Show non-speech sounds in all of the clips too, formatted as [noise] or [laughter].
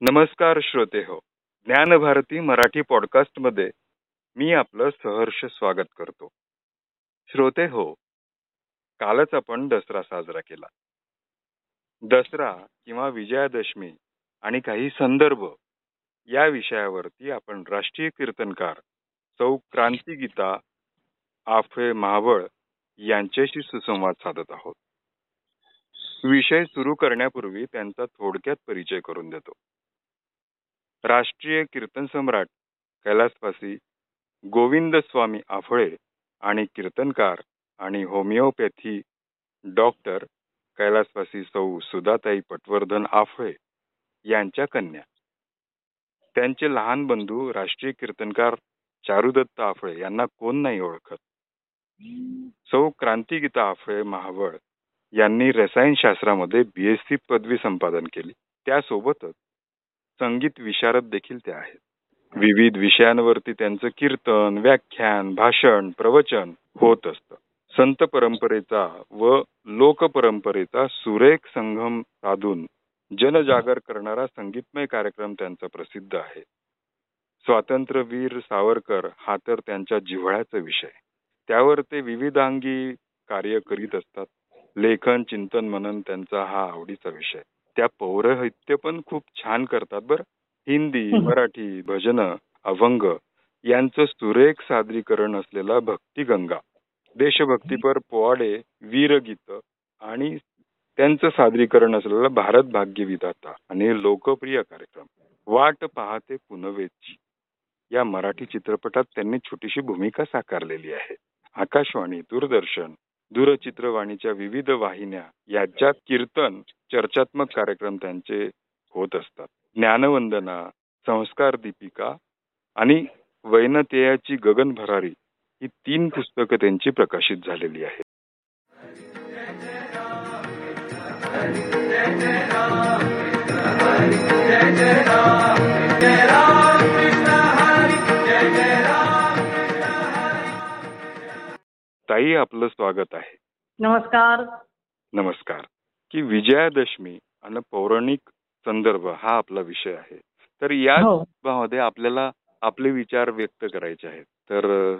नमस्कार श्रोते हो. ज्ञानभारती मराठी पॉडकास्टमध्ये मी आपलं सहर्ष स्वागत करतो. श्रोते हो कालच आपण दसरा साजरा केला. दसरा किंवा विजयादशमी आणि काही संदर्भ या विषयावरती आपण राष्ट्रीय कीर्तनकार सौ क्रांतिगीता आफे महाबळ यांच्याशी सुसंवाद साधत आहोत. विषय सुरू करण्यापूर्वी त्यांचा थोडक्यात परिचय करून देतो. राष्ट्रीय कीर्तन सम्राट कैलासवासी गोविंद स्वामी आफळे आणि कीर्तनकार आणि होमिओपॅथी डॉक्टर कैलासवासी सौ सुधाताई पटवर्धन आफळे यांच्या कन्या. त्यांचे लहान बंधू राष्ट्रीय कीर्तनकार चारुदत्त आफळे यांना कोण नाही ओळखत? सौ क्रांतिगीता आफळे महाबळ यांनी रसायनशास्त्रामध्ये बीएससी पदवी संपादन केली. त्यासोबतच संगीत विशारद देखील त्या आहेत. विविध विषयांवरती त्यांचं कीर्तन व्याख्यान भाषण प्रवचन होत असतं. संत परंपरेचा व लोक परंपरेचा सुरेख संगम साधून जनजागर करणारा संगीतमय कार्यक्रम त्यांचा प्रसिद्ध आहे. स्वातंत्र्यवीर सावरकर हा तर त्यांच्या जिव्हाळ्याचा विषय. त्यावर ते विविधांगी कार्य करीत असतात. लेखन चिंतन मनन त्यांचा हा आवडीचा विषय. त्या पौरहित्य पण खूप छान करतात बर. हिंदी मराठी भजन अभंग यांचं सुरेख सादरीकरण असलेला भक्तिगंगा. देशभक्तीपर पोवाडे वीरगीत आणि त्यांचं सादरीकरण असलेला भारत भाग्य विधाता आणि लोकप्रिय कार्यक्रम. वाट पाहते पुनवेची. या मराठी चित्रपटात त्यांनी छोटीशी भूमिका साकारलेली आहे. आकाशवाणी दूरदर्शन दूरचित्रवाणीच्या विविध वाहिन्या याच्यात कीर्तन चर्चात्मक कार्यक्रम त्यांचे होत असतात. ज्ञानवंदना संस्कार दीपिका आणि वैनतेयाची गगन भरारी ही तीन पुस्तकं त्यांची प्रकाशित झालेली आहेत. ताई आपलं स्वागत आहे. नमस्कार. नमस्कार. की विजयादशमी आणि पौराणिक संदर्भ हा आपला विषय आहे. तर या हो. संदर्भामध्ये आपल्याला आपले विचार व्यक्त करायचे आहेत. तर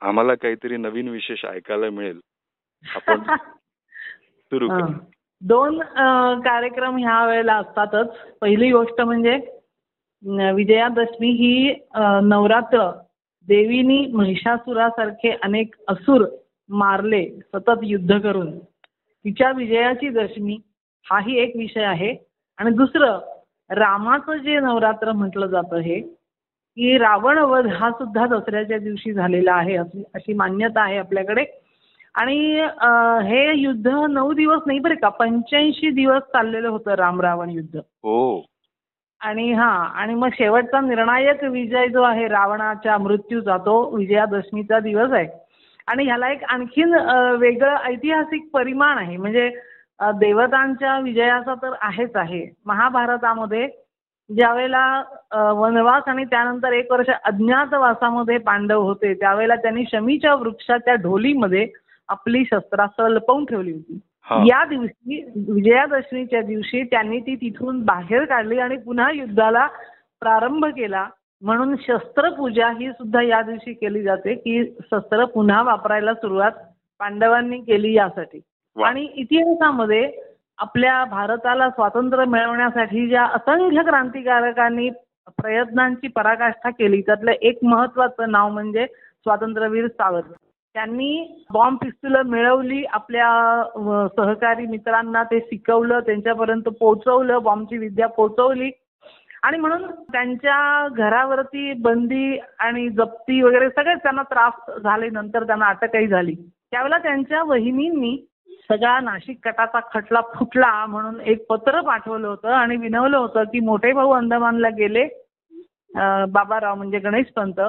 आम्हाला काहीतरी नवीन विशेष ऐकायला मिळेल. आपण [laughs] सुरू. करू. दोन कार्यक्रम ह्या वेळेला असतातच. पहिली गोष्ट म्हणजे विजयादशमी ही नवरात्र देवीनी महिषासुरासारखे अनेक असुर मारले सतत युद्ध करून. तिच्या विजयाची दशमी हाही एक विषय आहे. आणि दुसरं रामाचं जे नवरात्र म्हटलं जातं हे की रावण वध हा सुद्धा दसऱ्याच्या दिवशी झालेला आहे अशी अशी मान्यता आहे आपल्याकडे. आणि हे युद्ध नऊ दिवस नाही बरं का पंच्याऐंशी दिवस चाललेलं होतं राम रावण युद्ध. हो. आणि हा आणि मग शेवटचा निर्णायक विजय जो आहे रावणाच्या मृत्यूचा तो विजयादशमीचा दिवस आहे. आणि ह्याला एक आणखीन वेगळं ऐतिहासिक परिमाण आहे. म्हणजे देवतांच्या विजयाचा तर आहेच आहे. महाभारतामध्ये ज्यावेळेला वनवास आणि त्यानंतर एक वर्ष अज्ञातवासामध्ये पांडव होते त्यावेळेला त्यांनी शमीच्या वृक्षाच्या ढोलीमध्ये आपली शस्त्रास्त्र लपवून ठेवली होती. या दिवशी विजयादशमीच्या दिवशी त्यांनी ती तिथून बाहेर काढली आणि पुन्हा युद्धाला प्रारंभ केला. म्हणून शस्त्रपूजा ही सुद्धा या दिवशी केली जाते की शस्त्र पुन्हा वापरायला सुरुवात पांडवांनी केली यासाठी. आणि इतिहासामध्ये आपल्या भारताला स्वातंत्र्य मिळवण्यासाठी ज्या असंख्य क्रांतिकारकांनी प्रयत्नांची पराकाष्ठा केली त्यातलं एक महत्वाचं नाव म्हणजे स्वातंत्र्यवीर सावरकर. त्यांनी बॉम्ब पिस्तुलं मिळवली आपल्या सहकारी मित्रांना ते शिकवलं त्यांच्यापर्यंत पोहोचवलं बॉम्बची विद्या पोहोचवली. आणि म्हणून त्यांच्या घरावरती बंदी आणि जप्ती वगैरे सगळेच त्यांना त्रास झाले नंतर त्यांना अटकही झाली. त्यावेळेला त्यांच्या वहिनींनी सगळा नाशिक कटाचा खटला फुटला म्हणून एक पत्र पाठवलं होतं आणि विनवलं होतं की मोठे भाऊ अंदमानला गेले बाबाराव म्हणजे गणेश पंत.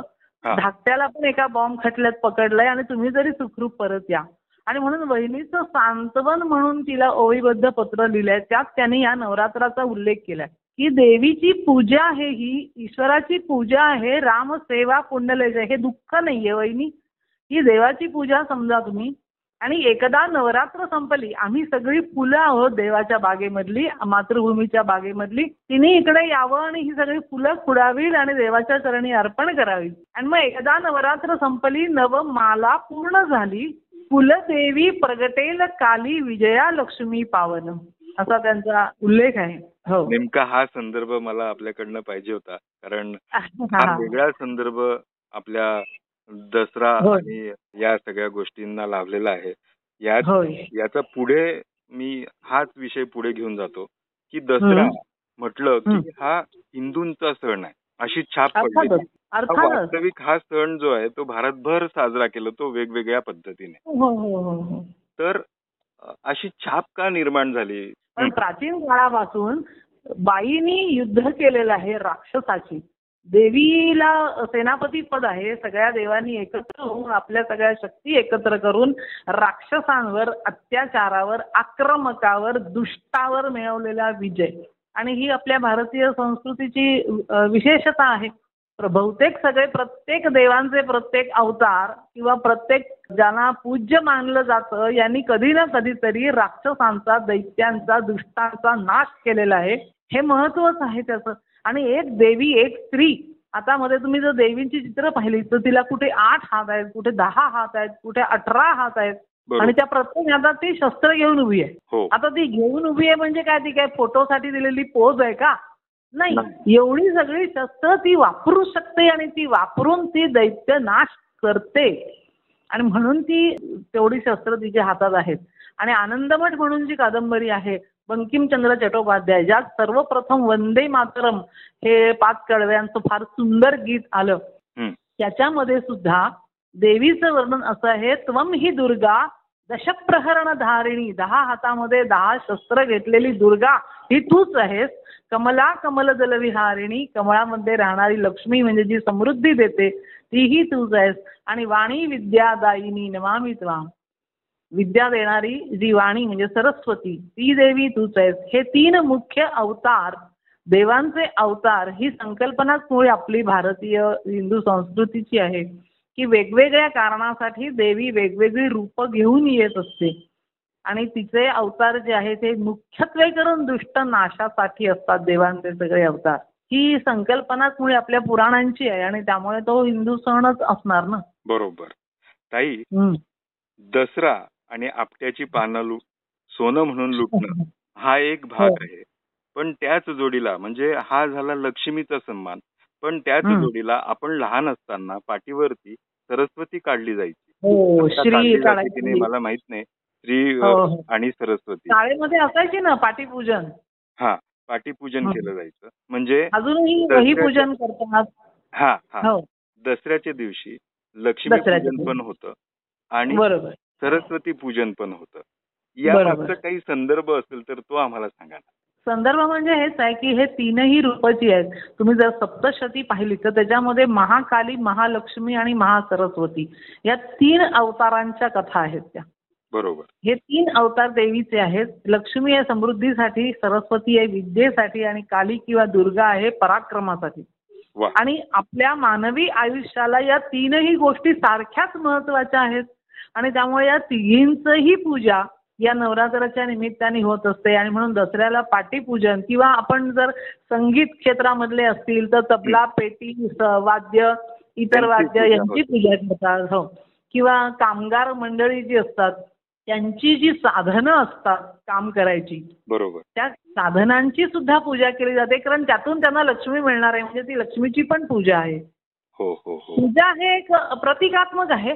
धाकट्याला पण एका बॉम्ब खटल्यात पकडलंय आणि तुम्ही जरी सुखरूप परत या. आणि म्हणून वहिनीचं सांत्वन म्हणून तिला ओवीबद्ध पत्र लिहिलंय त्यात त्यांनी या नवरात्राचा उल्लेख केलाय. की देवीची पूजा आहे ही ईश्वराची पूजा आहे रामसेवा पुण्यलेजय हे दुःख नाहीये वहिनी. ही देवाची पूजा समजा तुम्ही आणि एकदा नवरात्र संपली आम्ही सगळी फुलं आहोत देवाच्या बागेमधली मातृभूमीच्या बागेमधली. तिने इकडे यावं आणि ही सगळी फुलं खुडावीत आणि देवाच्या चरणी अर्पण करावीत. आणि मग एकदा नवरात्र संपली नव माला पूर्ण झाली. कुलदेवी प्रगटेल काली विजया लक्ष्मी पावन. असा त्यांचा उल्लेख आहे. हो. नेमका हा संदर्भ मला आपल्याकडनं पाहिजे होता. कारण. [laughs] वेगळा संदर्भ आपल्या दसरा होय. आणि या सगळ्या गोष्टींना लाभलेला आहे. यात होय याचा पुढे मी हाच विषय पुढे घेऊन जातो की दसरा हम्म. म्हटलं हम्म. की हा. हिंदूंचा सण आहे. अशी छाप अर्थातच. हा अर्थातच. वास्तविक हा सण जो आहे तो भारतभर साजरा केला तो वेगवेगळ्या पद्धतीने. हो हो हो हो. तर अ, अशी छाप का निर्माण झाली? पण प्राचीन काळापासून बाईनी युद्ध केलेलं आहे राक्षसाची. देवीला सेनापती पद आहे. सगळ्या देवांनी एकत्र होऊन आपल्या सगळ्या शक्ती एकत्र करून राक्षसांवर अत्याचारावर आक्रमकावर दुष्टावर मिळवलेला विजय. आणि ही आपल्या भारतीय संस्कृतीची विशेषता आहे. बहुतेक सगळे प्रत्येक देवांचे प्रत्येक अवतार किंवा प्रत्येक ज्यांना पूज्य मानलं जातं यांनी कधी ना कधीतरी राक्षसांचा दैत्यांचा दुष्टांचा नाश केलेला आहे. हे महत्वच आहे त्याचं. आणि एक देवी एक स्त्री. आता मध्ये तुम्ही जर देवींची चित्र पाहिली तर तिला कुठे आठ हात आहेत कुठे दहा हात आहेत कुठे अठरा हात आहेत. आणि त्या प्रत्येक हातात ती शस्त्र घेऊन उभी आहे. हो. आता ती घेऊन उभी आहे म्हणजे काय? ती काय फोटोसाठी दिलेली पोज आहे का? नाही. एवढी सगळी शस्त्र ती वापरू शकते आणि ती वापरून ती दैत्य नाश करते. आणि म्हणून ती तेवढी शस्त्र तिच्या हातात आहेत. आणि आनंदमठ म्हणून जी कादंबरी आहे बंकिमचंद्र चट्टोपाध्याय ज्यात सर्वप्रथम वंदे मातरम हे पाच कडव्यांचं फार सुंदर गीत आलं. त्याच्यामध्ये सुद्धा देवीचं वर्णन असं आहे त्वम ही दुर्गा दशप्रहरण धारिणी दहा हातामध्ये दहा शस्त्र घेतलेली दुर्गा ही तूच आहेस. कमला कमलदल विहारिणी कमळामध्ये राहणारी लक्ष्मी म्हणजे जी समृद्धी देते तीही तूच आहेस. आणि वाणी विद्यादायिनी नमामि त्वाम. विद्या देणारी जी वाणी म्हणजे सरस्वती ती देवी तूच आहेस. हे तीन मुख्य अवतार देवांचे अवतार ही संकल्पनाच मुळे आपली भारतीय हिंदू संस्कृतीची आहे की वेगवेगळ्या कारणासाठी देवी वेगवेगळी रूप घेऊन येत असते. आणि तिचे अवतार जे आहे ते मुख्यत्वे करून दुष्ट नाशासाठी असतात देवांचे सगळे अवतार. ही संकल्पनाच मुळे आपल्या पुराणांची आहे आणि त्यामुळे तो हिंदू सणच असणार ना. बरोबर. ताई. दसरा आणि आपट्याची पानं लुट सोनं म्हणून लुटणं [laughs] हा एक भाग हो. आहे. पण त्याच जोडीला म्हणजे हा झाला लक्ष्मीचा सन्मान. पण त्याच. जोडीला आपण लहान असताना पाठीवरती सरस्वती काढली जायची. हो आता श्री काढली जाते की नाही काढायची मला माहीत नाही. श्री हो. आणि सरस्वती. शाळेमध्ये असायची ना पाटीपूजन हा पाठीपूजन. केलं जायचं. म्हणजे अजूनही पूजन करतात? हा हा. दसऱ्याच्या दिवशी लक्ष्मी दसऱ्याच्या पूजन दिवशी. पण होतं. आणि सरस्वती पूजन पण होतं. या बरोबर. मागचा काही संदर्भ असेल तर तो आम्हाला सांगा. संदर्भ म्हणजे हेच आहे की हे तीनही रूपाची आहेत. तुम्ही जर सप्तशती पाहिली तर त्याच्यामध्ये महाकाली महालक्ष्मी आणि महासरस्वती या तीन अवतारांच्या कथा आहेत त्या. बरोबर. हे तीन अवतार देवीचे आहेत. लक्ष्मी आहे समृद्धीसाठी सरस्वती आहे विद्येसाठी आणि काली किंवा दुर्गा आहे पराक्रमासाठी. आणि आपल्या मानवी आयुष्याला या तीनही गोष्टी सारख्याच महत्त्वाच्या आहेत. आणि त्यामुळे या तिघींचंही पूजा या नवरात्राच्या निमित्ताने होत असते. आणि म्हणून दसऱ्याला पाटीपूजन किंवा आपण जर संगीत क्षेत्रामधले असतील तर तबला पेटी वाद्य इतर वाद्य यांची पूजा करतात. हो. किंवा कामगार मंडळी जी असतात त्यांची जी साधनं असतात काम करायची बरोबर. त्या साधनांची सुद्धा पूजा केली जाते. कारण त्यातून त्यांना लक्ष्मी मिळणार आहे. म्हणजे ती लक्ष्मीची पण पूजा आहे. हो हो हो. पूजा हे एक प्रतिकात्मक आहे.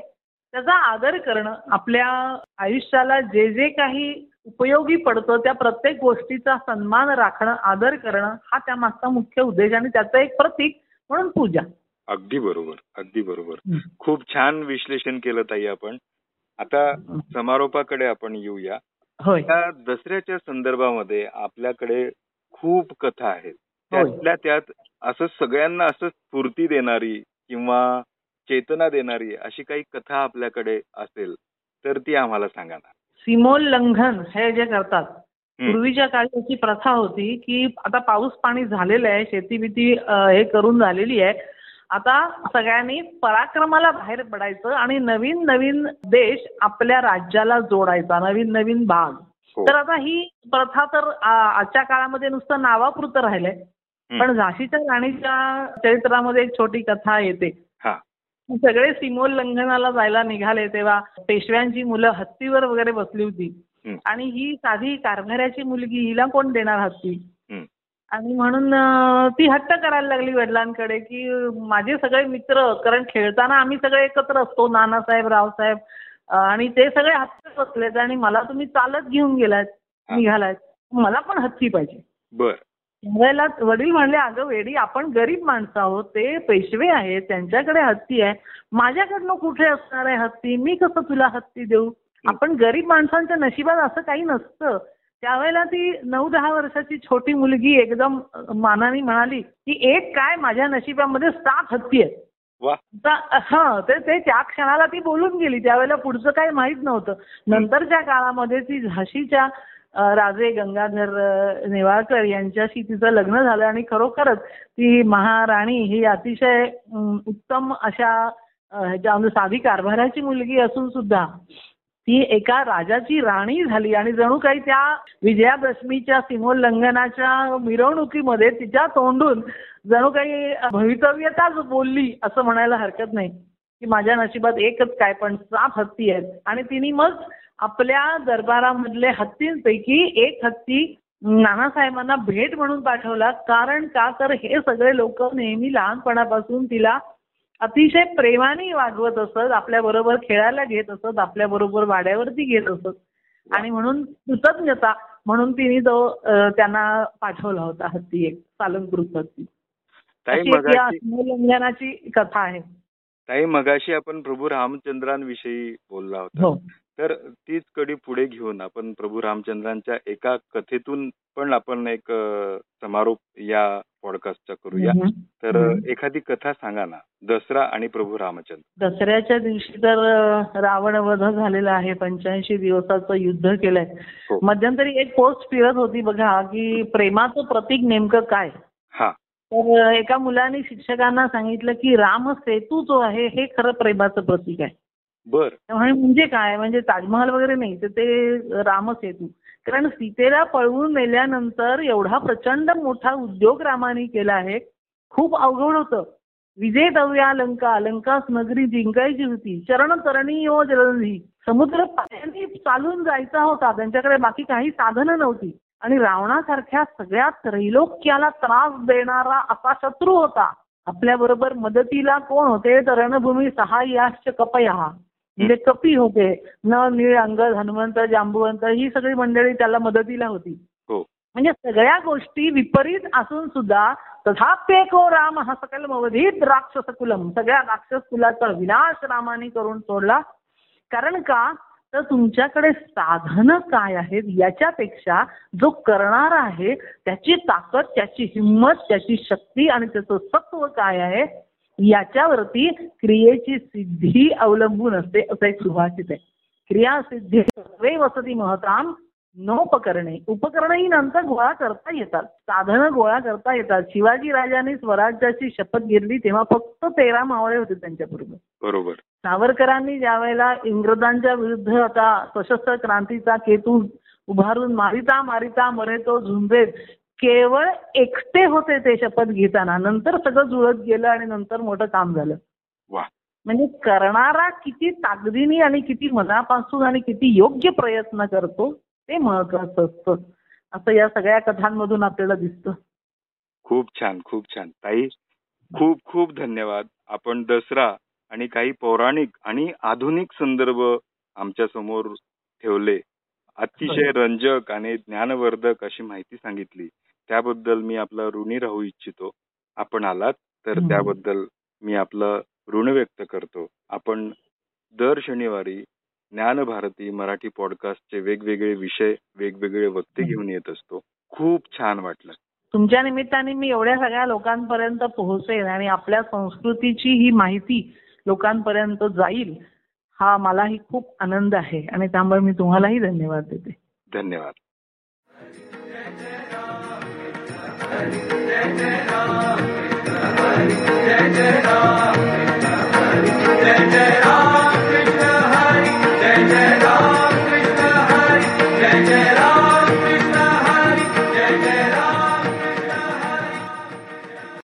त्याचा आदर करणं आपल्या आयुष्याला जे जे काही उपयोगी पडतं त्या प्रत्येक गोष्टीचा सन्मान राखणं आदर करणं हा त्यामागचा मुख्य उद्देश आणि त्याचं एक प्रतीक म्हणून पूजा. अगदी बरोबर अगदी बरोबर. खूप छान विश्लेषण केलं ताई आपण. आता समारोपाकडे आपण येऊया. त्या दसऱ्याच्या संदर्भामध्ये आपल्याकडे खूप कथा आहेत. त्यातल्या त्यात असं सगळ्यांना असं स्फूर्ती देणारी किंवा चेतना देणारी अशी काही कथा आपल्याकडे असेल तर ती आम्हाला सांगा ना सीमोल्लंघन हे जे करतात. पूर्वीच्या काळी अशी प्रथा होती की आता पाऊस पाणी झालेलं आहे शेती बिती हे करून झालेली आहे आता सगळ्यांनी पराक्रमाला बाहेर पडायचं आणि नवीन नवीन देश आपल्या राज्याला जोडायचा नवीन नवीन भाग हो. तर आता ही प्रथा तर आजच्या काळामध्ये नुसतं नावापुरतं राहिलंय. पण झाशीच्या राणीच्या चरित्रामध्ये एक छोटी कथा येते सगळे सीमोल्लंघनाला जायला निघाले तेव्हा पेशव्यांची मुलं हत्तीवर वगैरे बसली होती. आणि ही साधी कारभाऱ्याची मुलगी हिला कोण देणार हत्ती. आणि म्हणून ती हट्ट करायला लागली वडिलांकडे की माझे सगळे मित्र कारण खेळताना आम्ही सगळे एकत्र असतो नानासाहेब रावसाहेब आणि ते सगळे हत्ती बसलेत आणि मला तुम्ही चालत घेऊन गेलात. निघालात मला पण हत्ती पाहिजे बर त्यावेळेला वडील म्हणले अगं वेडी आपण गरीब माणसं आहोत ते पेशवे आहेत त्यांच्याकडे हत्ती आहे. माझ्याकडनं कुठे असणार आहे हत्ती? मी कसं तुला हत्ती देऊ? आपण गरीब माणसांच्या नशिबात असं काही नसतं. त्यावेळेला ती नऊ दहा वर्षाची छोटी मुलगी एकदम मानाने म्हणाली की एक काय माझ्या नशिबामध्ये सात हत्ती आहेत. हा ते ते त्या क्षणाला ती बोलून गेली. त्यावेळेला पुढचं काही माहीत नव्हतं. नंतरच्या काळामध्ये ती झाशीच्या राजे गंगाधर नेवाळकर यांच्याशी तिचं लग्न झालं आणि खरोखरच ती महाराणी ही अतिशय उत्तम अशा ह्याच्या साधी कारभाराची मुलगी असून सुद्धा ती एका राजाची राणी झाली. आणि जणू काही त्या विजयादशमीच्या सीमोल्लंघनाच्या मिरवणुकीमध्ये तिच्या तोंडून जणू काही भवितव्यताच बोलली असं म्हणायला हरकत नाही. की माझ्या नशिबात एकच काय पण सात हत्ती आहेत. आणि तिने मग आपल्या दरबारामधले हत्तींपैकी एक हत्ती नानासाहेबांना भेट म्हणून पाठवला. कारण का? तर हे सगळे लोक नेहमी लहानपणापासून तिला अतिशय प्रेमाने वागवत असत. आपल्या बरोबर खेळायला घेत असत. आपल्या बरोबर वाड्यावरती घेत असत. आणि म्हणून कृतज्ञता म्हणून तिने तो त्यांना पाठवला होता हत्ती एक पालनकृत हत्ती. मगाशी कथा आहे. ताई मगाशी आपण प्रभू रामचंद्रांविषयी बोलला होता. हो. तर तीच कडी पुढे घेऊन आपण प्रभू रामचंद्रांच्या एका कथेतून पण आपण एक अ, समारोप या पॉडकास्टचा करूया हम्म. तर हम्म. एखादी कथा सांगा ना दसरा आणि प्रभू रामचंद्र दसऱ्याच्या दिवशी तर अ, रावणवध झालेला आहे पंच्याऐंशी दिवसाचं युद्ध केलंय हो. मध्यंतरी एक पोस्ट फिरत होती बघा की प्रेमाचं प्रतीक नेमकं काय हा तर अ, एका मुलाने शिक्षकांना सांगितलं की राम सेतू जो आहे हे खरं प्रेमाचं प्रतीक आहे बर. म्हणजे काय? म्हणजे ताजमहाल वगैरे नाही तर ते रामसेतू कारण सीतेला पळवून नेल्यानंतर एवढा प्रचंड मोठा उद्योग रामाने केला आहे. खूप अवघड होतं. दव्या लंका लंकास नगरी जिंकायची होती. चरण चरणी यो हो जलधी. समुद्र पायाने चालून जायचा होता. त्यांच्याकडे बाकी काही साधनं नव्हती. आणि रावणासारख्या सगळ्या त्रैलोक्याला त्रास देणारा असा शत्रू होता. आपल्या बरोबर मदतीला कोण होते? तर रणभूमी सहाय्याश्च कपया. म्हणजे कपी होते. न नीळ अंगद हनुमंत जांबुवंत ही सगळी मंडळी त्याला मदतीला होती. हो. म्हणजे सगळ्या गोष्टी विपरीत असून सुद्धा तथाप्येको राम हा सकल मवधीत राक्षस कुलम. सगळ्या राक्षस कुलाचा विनाश रामाने करून सोडला. कारण का? तर तुमच्याकडे साधनं काय आहेत याच्यापेक्षा जो करणारा आहे त्याची ताकद त्याची हिंमत त्याची शक्ती आणि त्याचं सत्व काय आहे? याच्यावरती क्रियेची सिद्धी अवलंबून असते असं एक सुभाषित आहे. क्रिया सिद्धी सर्वे वसती महताम नोपकरणे. उपकरणही नंतर गोळा करता येतात. साधनं गोळा करता येतात. शिवाजी राजाने स्वराज्याची शपथ घेतली तेव्हा फक्त तेरा मावळे होते त्यांच्याबरोबर. बरोबर. सावरकरांनी ज्या वेळेला इंग्रजांच्या विरुद्ध आता सशस्त्र क्रांतीचा केतू उभारून मारिता मारिता मरे तो झुंजेत केवळ एकटे होते ते शपथ घेताना. नंतर सगळं जुळत गेलं आणि नंतर मोठं काम झालं. वा. म्हणजे करणारा किती ताकदीने आणि किती मनापासून आणि किती योग्य प्रयत्न करतो ते महत्वाचं असतं. असं या सगळ्या कथांमधून आपल्याला दिसतं. खूप छान खूप छान. ताई खूप खूप धन्यवाद. आपण दसरा आणि काही पौराणिक आणि आधुनिक संदर्भ आमच्यासमोर ठेवले. अतिशय रंजक आणि ज्ञानवर्धक अशी माहिती सांगितली. त्याबद्दल मी आपला ऋणी राहू इच्छितो. आपण आलात तर. त्याबद्दल मी आपलं ऋण व्यक्त करतो. आपण दर शनिवारी ज्ञानभारती मराठी पॉडकास्टचे वेगवेगळे विषय वेगवेगळे वक्ते. घेऊन येत असतो. खूप छान वाटलं. तुमच्या निमित्ताने मी एवढ्या सगळ्या लोकांपर्यंत पोहोचेन आणि आपल्या संस्कृतीची ही माहिती लोकांपर्यंत जाईल हा मलाही खूप आनंद आहे आणि त्यामुळे मी तुम्हालाही धन्यवाद देते. धन्यवाद. Jai Jai Ram, Jai Jai Ram.